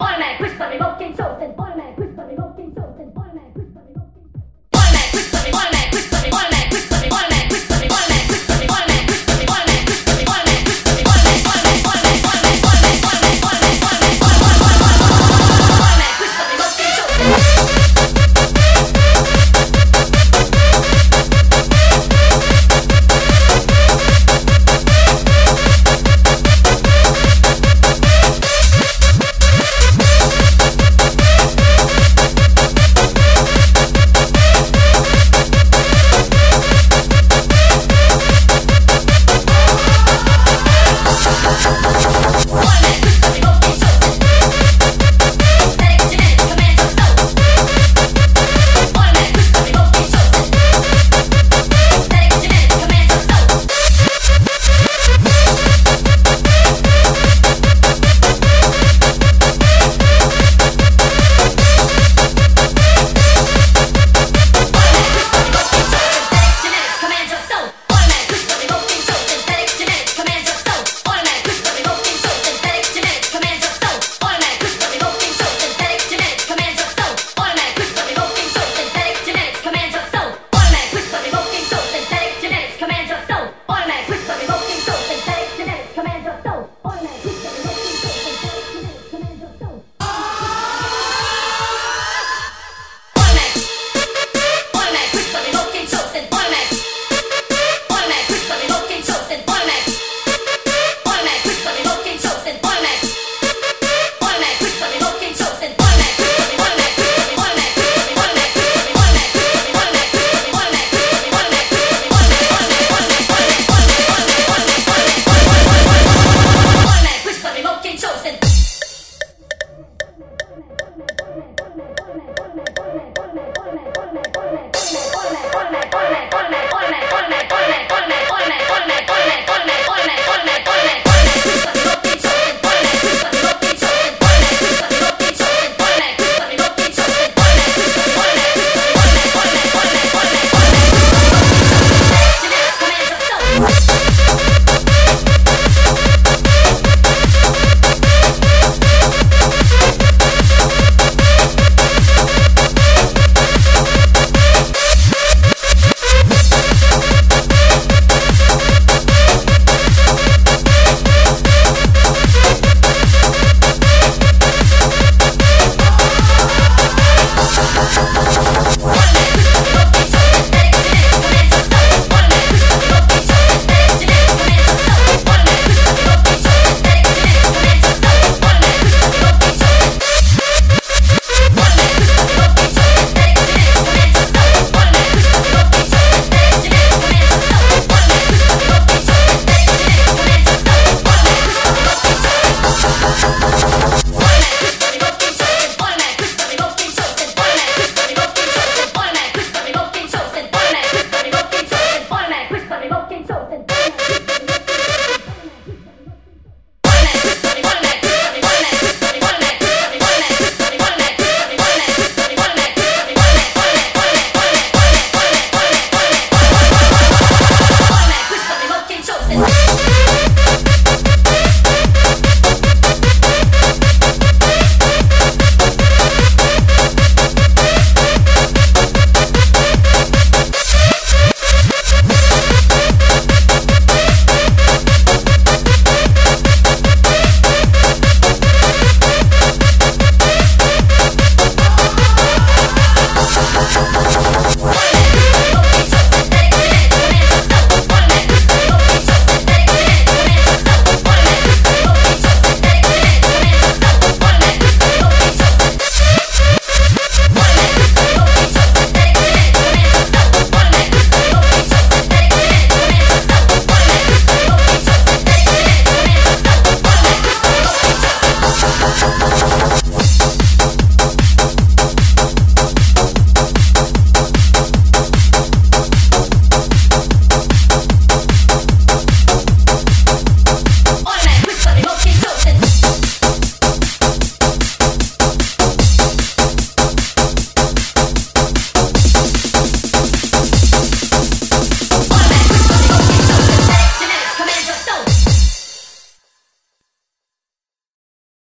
automatic Come on, come on.